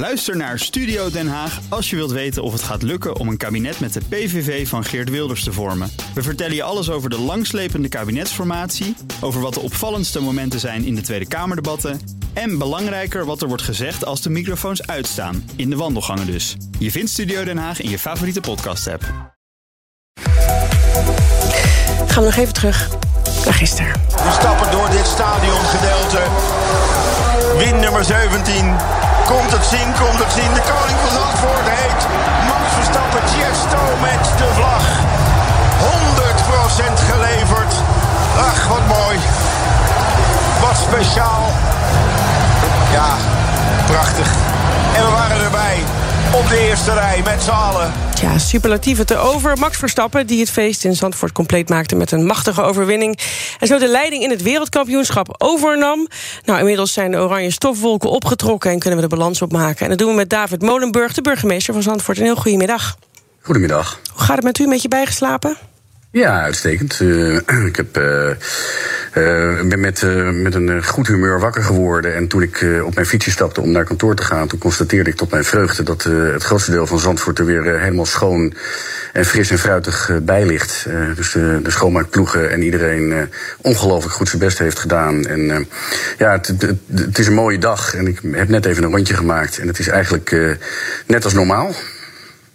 Luister naar Studio Den Haag als je wilt weten of het gaat lukken om een kabinet met de PVV van Geert Wilders te vormen. We vertellen je alles over de langslepende kabinetsformatie, over wat de opvallendste momenten zijn in de Tweede Kamerdebatten en belangrijker wat er wordt gezegd als de microfoons uitstaan, in de wandelgangen dus. Je vindt Studio Den Haag in je favoriete podcast-app. Gaan we nog even terug naar gisteren. We stappen door dit stadiongedeelte. Win nummer 17. Komt het zien, komt het zien. De koning van Zandvoort heet Max Verstappen Tiesto met de vlag. 100% geleverd. Op de eerste rij met z'n allen. Ja, superlatieven te over. Max Verstappen, die het feest in Zandvoort compleet maakte... met een machtige overwinning. En zo de leiding in het wereldkampioenschap overnam. Nou, inmiddels zijn de oranje stofwolken opgetrokken... en kunnen we de balans opmaken. En dat doen we met David Molenburg, de burgemeester van Zandvoort. Een heel goedemiddag. Goedemiddag. Hoe gaat het met u? Een beetje bijgeslapen? Ja, uitstekend. Uh, ik heb, uh, uh, ben met, met een goed humeur wakker geworden. En toen ik op mijn fietsje stapte om naar kantoor te gaan... toen constateerde ik tot mijn vreugde dat het grootste deel van Zandvoort... er weer helemaal schoon en fris en fruitig bij ligt. dus de, de schoonmaakploegen en iedereen ongelooflijk goed zijn best heeft gedaan. En ja, het, het, het, is een mooie dag. En ik heb net even een rondje gemaakt. En het is eigenlijk net als normaal.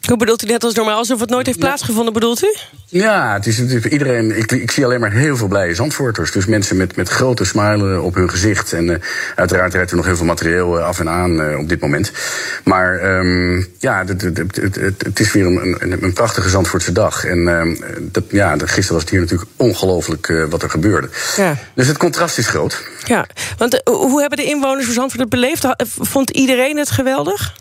Hoe bedoelt u net als normaal? Alsof het nooit heeft plaatsgevonden, bedoelt u? Ja, het is, het is iedereen. Ik, ik, zie alleen maar heel veel blije Zandvoorters. Dus mensen met, met grote smilen op hun gezicht. En uh, uiteraard rijdt er nog heel veel materieel uh, af en aan uh, op dit moment. Maar um, ja, het, het, het, het, is weer een, een, een prachtige Zandvoortse dag. En um, dat, ja, gisteren was het hier natuurlijk ongelooflijk wat er gebeurde. Ja. Dus het contrast is groot. Ja, want hoe hebben de inwoners van Zandvoort het beleefd? Vond iedereen het geweldig?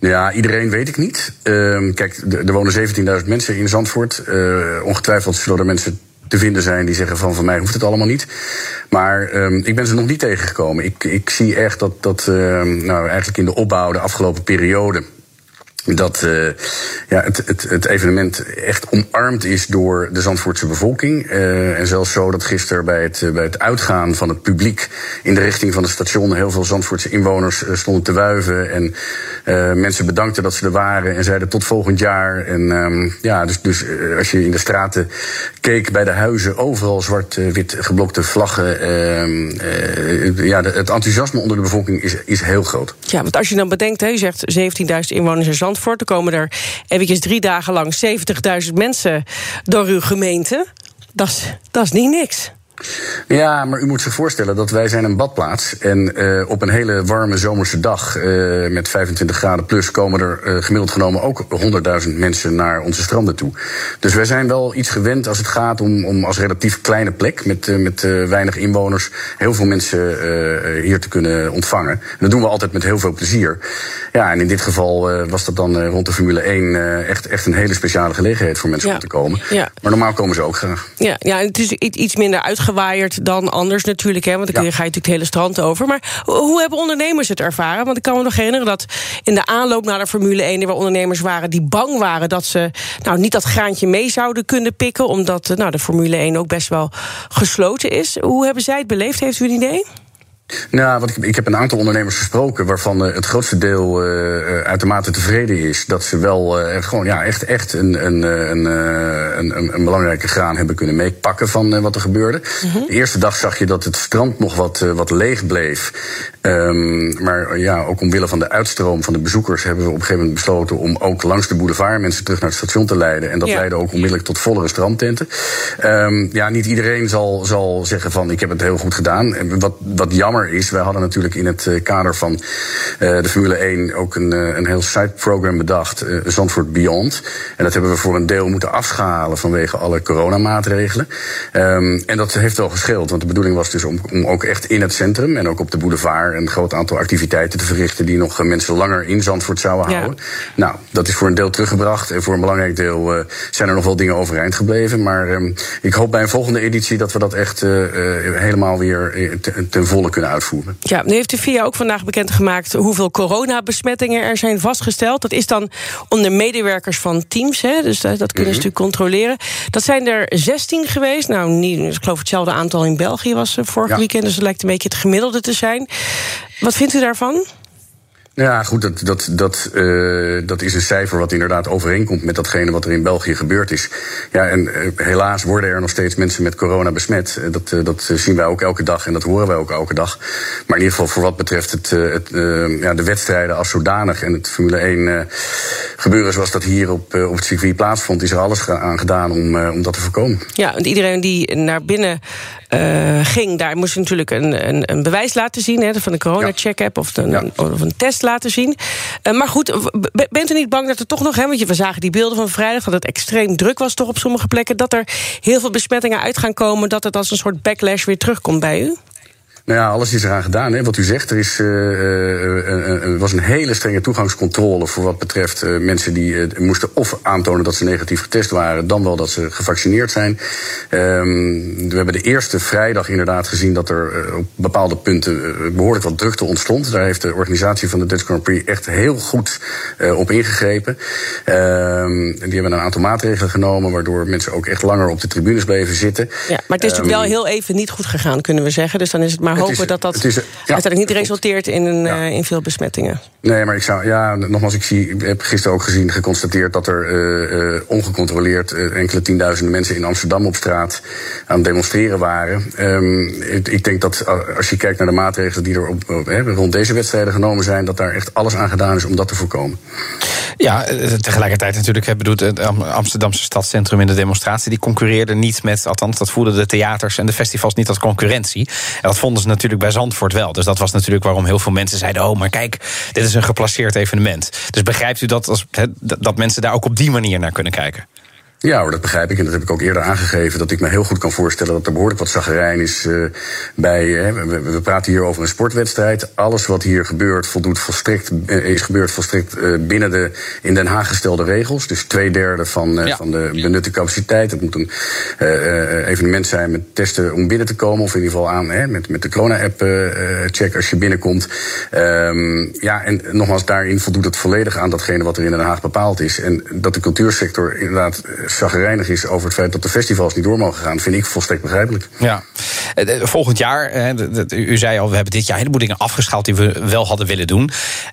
Ja, iedereen weet ik niet. Uh, kijk, er wonen 17.000 mensen in Zandvoort. Uh, ongetwijfeld zullen er mensen te vinden zijn die zeggen van van mij hoeft het allemaal niet. Maar um, ik ben ze nog niet tegengekomen. Ik, ik zie echt dat, dat uh, nou, eigenlijk in de opbouw de afgelopen periode dat uh, ja, het, het, het, evenement echt omarmd is door de Zandvoortse bevolking. Uh, en zelfs zo dat gisteren bij het, bij het uitgaan van het publiek in de richting van het station heel veel Zandvoortse inwoners stonden te wuiven. En mensen bedankten dat ze er waren en zeiden tot volgend jaar. En um, ja, dus, dus als je in de straten keek bij de huizen, overal zwart-wit geblokte vlaggen. Ehm, ja, het enthousiasme onder de bevolking is, is heel groot. Ja, want als je dan bedenkt, hè, je zegt 17.000 inwoners in Zandvoort. Zandvoort. Er komen er eventjes drie dagen lang 70.000 mensen door uw gemeente. Dat is niet niks. Ja, maar u moet zich voorstellen dat wij zijn een badplaats. En uh, op een hele warme zomerse dag uh, met 25 graden plus komen er uh, gemiddeld genomen ook 100.000 mensen naar onze stranden toe. Dus wij zijn wel iets gewend als het gaat om, om als relatief kleine plek met, met weinig inwoners heel veel mensen hier te kunnen ontvangen. En dat doen we altijd met heel veel plezier. Ja, en in dit geval was dat dan rond de Formule 1 echt, echt een hele speciale gelegenheid voor mensen ja. om te komen. Ja. Maar normaal komen ze ook graag. Ja, ja het is iets minder gewaaid dan anders natuurlijk. Hè, want dan ja. ga je natuurlijk het hele strand over. Maar hoe hebben ondernemers het ervaren? Want ik kan me nog herinneren dat in de aanloop naar de Formule 1... er wel ondernemers waren die bang waren dat ze nou, niet dat graantje mee zouden kunnen pikken... omdat nou, de Formule 1 ook best wel gesloten is. Hoe hebben zij het beleefd? Heeft u een idee? Nou, ik, ik heb een aantal ondernemers gesproken waarvan uh, het grootste deel uh, uitermate tevreden is dat ze wel uh, gewoon ja, echt, echt een, een, een, een, een belangrijke graan hebben kunnen meepakken van wat er gebeurde. Mm -hmm. De eerste dag zag je dat het strand nog wat, wat leeg bleef. Um, maar ja, ook omwille van de uitstroom van de bezoekers hebben we op een gegeven moment besloten om ook langs de boulevard mensen terug naar het station te leiden. En dat ja. leidde ook onmiddellijk tot vollere strandtenten. Um, ja, niet iedereen zal, zal zeggen van ik heb het heel goed gedaan. Wat, wat jammer is, wij hadden natuurlijk in het kader van uh, de Formule 1 ook een, uh, een heel side-program bedacht, Zandvoort Beyond. En dat hebben we voor een deel moeten afschalen vanwege alle coronamaatregelen. Um, en dat heeft wel gescheeld, want de bedoeling was dus om, om ook echt in het centrum en ook op de boulevard een groot aantal activiteiten te verrichten die nog mensen langer in Zandvoort zouden houden. Nou, dat is voor een deel teruggebracht en voor een belangrijk deel uh, zijn er nog wel dingen overeind gebleven. Maar um, ik hoop bij een volgende editie dat we dat echt uh, helemaal weer ten volle kunnen uitvoeren. Ja, nu heeft de VIA ook vandaag bekendgemaakt hoeveel coronabesmettingen er zijn vastgesteld. Dat is dan onder medewerkers van teams, hè, dus dat, dat kunnen ze mm -hmm. natuurlijk controleren. Dat zijn er 16 geweest. Nou, niet, ik geloof hetzelfde aantal in België was vorig ja. weekend, dus het lijkt een beetje het gemiddelde te zijn. Wat vindt u daarvan? Ja, goed, dat, dat, dat, uh, dat is een cijfer wat inderdaad overeenkomt met datgene wat er in België gebeurd is. Ja, en uh, helaas worden er nog steeds mensen met corona besmet. Uh, dat, dat zien wij ook elke dag en dat horen wij ook elke dag. Maar in ieder geval voor wat betreft het, het ja, de wedstrijden als zodanig en het Formule 1 gebeuren zoals dat hier op, op het circuit plaatsvond, is er alles aan gedaan om, om dat te voorkomen. Ja, want iedereen die naar binnen uh, ging, daar moest je natuurlijk een, een, een, bewijs laten zien... Hè, van de corona-check-app of, een, of een test laten zien. Uh, maar goed, bent u niet bang dat er toch nog... Hè, want we zagen die beelden van vrijdag, dat het extreem druk was... toch op sommige plekken, dat er heel veel besmettingen uit gaan komen... dat het als een soort backlash weer terugkomt bij u? Nou ja, alles is eraan gedaan. Hè. Wat u zegt, er is, uh, uh, was een hele strenge toegangscontrole voor wat betreft mensen die moesten of aantonen dat ze negatief getest waren, dan wel dat ze gevaccineerd zijn. Um, we hebben de eerste vrijdag inderdaad gezien dat er op bepaalde punten behoorlijk wat drukte ontstond. Daar heeft de organisatie van de Dutch Grand Prix echt heel goed op ingegrepen. Um, die hebben een aantal maatregelen genomen, waardoor mensen ook echt langer op de tribunes bleven zitten. Ja, maar het is natuurlijk um, wel heel even niet goed gegaan, kunnen we zeggen. Dus dan is het maar hopen dat dat is, ja, uiteindelijk niet resulteert in, een, ja. uh, in veel besmettingen. Nee, maar ik zou, ja, nogmaals, ik, zie, ik heb gisteren ook gezien, geconstateerd dat er uh, uh, ongecontroleerd enkele tienduizenden mensen in Amsterdam op straat aan het demonstreren waren. Um, ik, ik, denk dat als je kijkt naar de maatregelen die er op, rond deze wedstrijden genomen zijn, dat daar echt alles aan gedaan is om dat te voorkomen. Ja, tegelijkertijd natuurlijk bedoelt het Amsterdamse stadscentrum in de demonstratie, die concurreerde niet met, althans, dat voelden de theaters en de festivals niet als concurrentie. En dat vonden ze natuurlijk bij Zandvoort wel. Dus dat was natuurlijk waarom heel veel mensen zeiden: Oh, maar kijk, dit is een geplaceerd evenement. Dus begrijpt u dat, als, he, dat mensen daar ook op die manier naar kunnen kijken? Ja hoor, dat begrijp ik. En dat heb ik ook eerder aangegeven. Dat ik me heel goed kan voorstellen dat er behoorlijk wat zagrijn is uh, bij. Uh, we, we, praten hier over een sportwedstrijd. Alles wat hier gebeurt, voldoet volstrekt, uh, is gebeurd volstrekt binnen de in Den Haag gestelde regels. Dus twee derde van, ja. van de benutte capaciteit. Het moet een evenement zijn met testen om binnen te komen. Of in ieder geval aan met, met de corona-app check als je binnenkomt. Um, ja, en nogmaals, daarin voldoet het volledig aan datgene wat er in Den Haag bepaald is. En dat de cultuursector inderdaad zagrijnig is over het feit dat de festivals niet door mogen gaan, vind ik volstrekt begrijpelijk. Ja. Volgend jaar, u zei al, we hebben dit jaar een heleboel dingen afgeschaald die we wel hadden willen doen.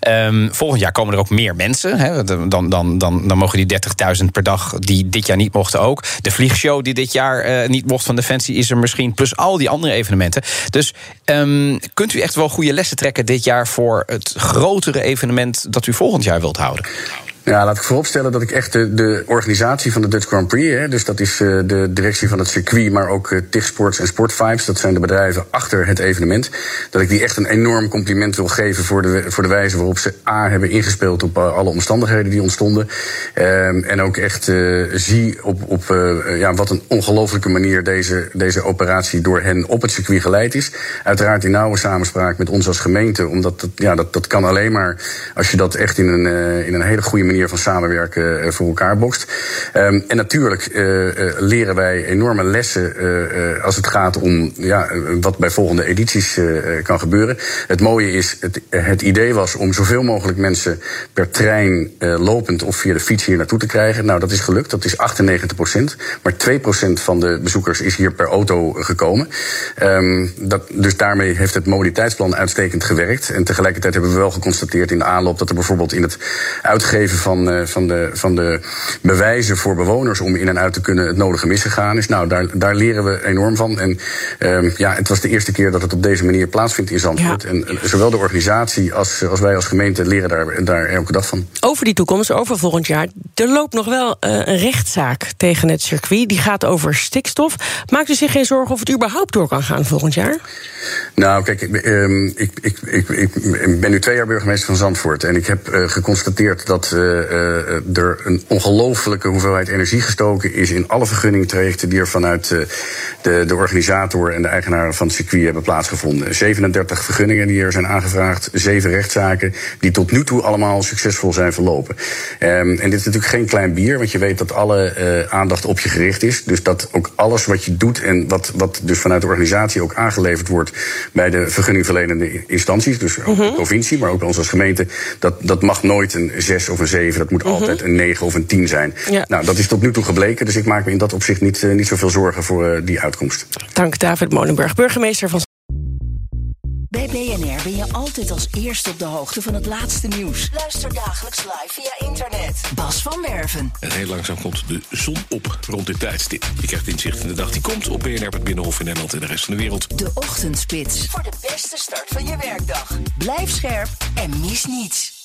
Um, volgend jaar komen er ook meer mensen. Dan, dan, dan, dan mogen die 30.000 per dag die dit jaar niet mochten ook. De vliegshow die dit jaar uh, niet mocht van Defensie is er misschien. Plus al die andere evenementen. Dus um, kunt u echt wel goede lessen trekken dit jaar voor het grotere evenement dat u volgend jaar wilt houden? Ja, laat ik vooropstellen dat ik echt de, de organisatie van de Dutch Grand Prix, hè, dus dat is uh, de directie van het circuit, maar ook uh, TIG Sports en Sportvibes, dat zijn de bedrijven achter het evenement, dat ik die echt een enorm compliment wil geven voor de, voor de wijze waarop ze A hebben ingespeeld op uh, alle omstandigheden die ontstonden. Um, en ook echt zie op, op ja, wat een ongelofelijke manier deze, deze operatie door hen op het circuit geleid is. Uiteraard in nauwe samenspraak met ons als gemeente, omdat dat, ja, dat, dat kan alleen maar als je dat echt in een, in een hele goede manier van samenwerken uh, voor elkaar bokst. Um, en natuurlijk uh, leren wij enorme lessen als het gaat om ja, wat bij volgende edities kan gebeuren. Het mooie is, het, het, idee was om zoveel mogelijk mensen per trein lopend of via de fiets hier naartoe te krijgen. Nou, dat is gelukt, dat is 98 procent. Maar 2 procent van de bezoekers is hier per auto gekomen. Um, dat, dus daarmee heeft het mobiliteitsplan uitstekend gewerkt. En tegelijkertijd hebben we wel geconstateerd in de aanloop dat er bijvoorbeeld in het uitgeven van, uh, van, de, van de bewijzen voor bewoners om in en uit te kunnen het nodige misgegaan is. Nou, daar, daar leren we enorm van. En um, ja, het was de eerste keer dat het op deze manier plaatsvindt in Zandvoort. Ja. En zowel de organisatie als, als wij als gemeente leren daar, daar elke dag van. Over die toekomst, over volgend jaar. Er loopt nog wel uh, een rechtszaak tegen het circuit. Die gaat over stikstof. Maakt u zich geen zorgen of het überhaupt door kan gaan volgend jaar? Nou, kijk, ik, ik, ik, ik, ben nu twee jaar burgemeester van Zandvoort. En ik heb geconstateerd dat er een ongelofelijke hoeveelheid energie gestoken is in alle vergunningtrajecten die er vanuit uh, de, de organisator en de eigenaren van het circuit hebben plaatsgevonden. 37 vergunningen die er zijn aangevraagd, zeven rechtszaken die tot nu toe allemaal succesvol zijn verlopen. Um, en dit is natuurlijk geen klein bier, want je weet dat alle aandacht op je gericht is. Dus dat ook alles wat je doet en wat, wat dus vanuit de organisatie ook aangeleverd wordt bij de vergunningverlenende instanties, dus ook mm -hmm. de provincie, maar ook bij ons als gemeente, dat, dat mag nooit een 6 of een 7, dat moet mm -hmm. altijd een 9 of een 10 zijn. Ja. Nou, dat is tot nu toe gebleken, dus ik maak me in dat opzicht niet, uh, niet zoveel zorgen voor uh, die uitkomst. Dank David Molenburg, burgemeester van Bij BNR ben je altijd als eerste op de hoogte van het laatste nieuws. Luister dagelijks live via internet. Bas van Werven. En heel langzaam komt de zon op rond dit tijdstip. Je krijgt inzicht in de dag die komt op BNR, het Binnenhof in Nederland en de rest van de wereld. De Ochtendspits. Voor de beste start van je werkdag. Blijf scherp en mis niets.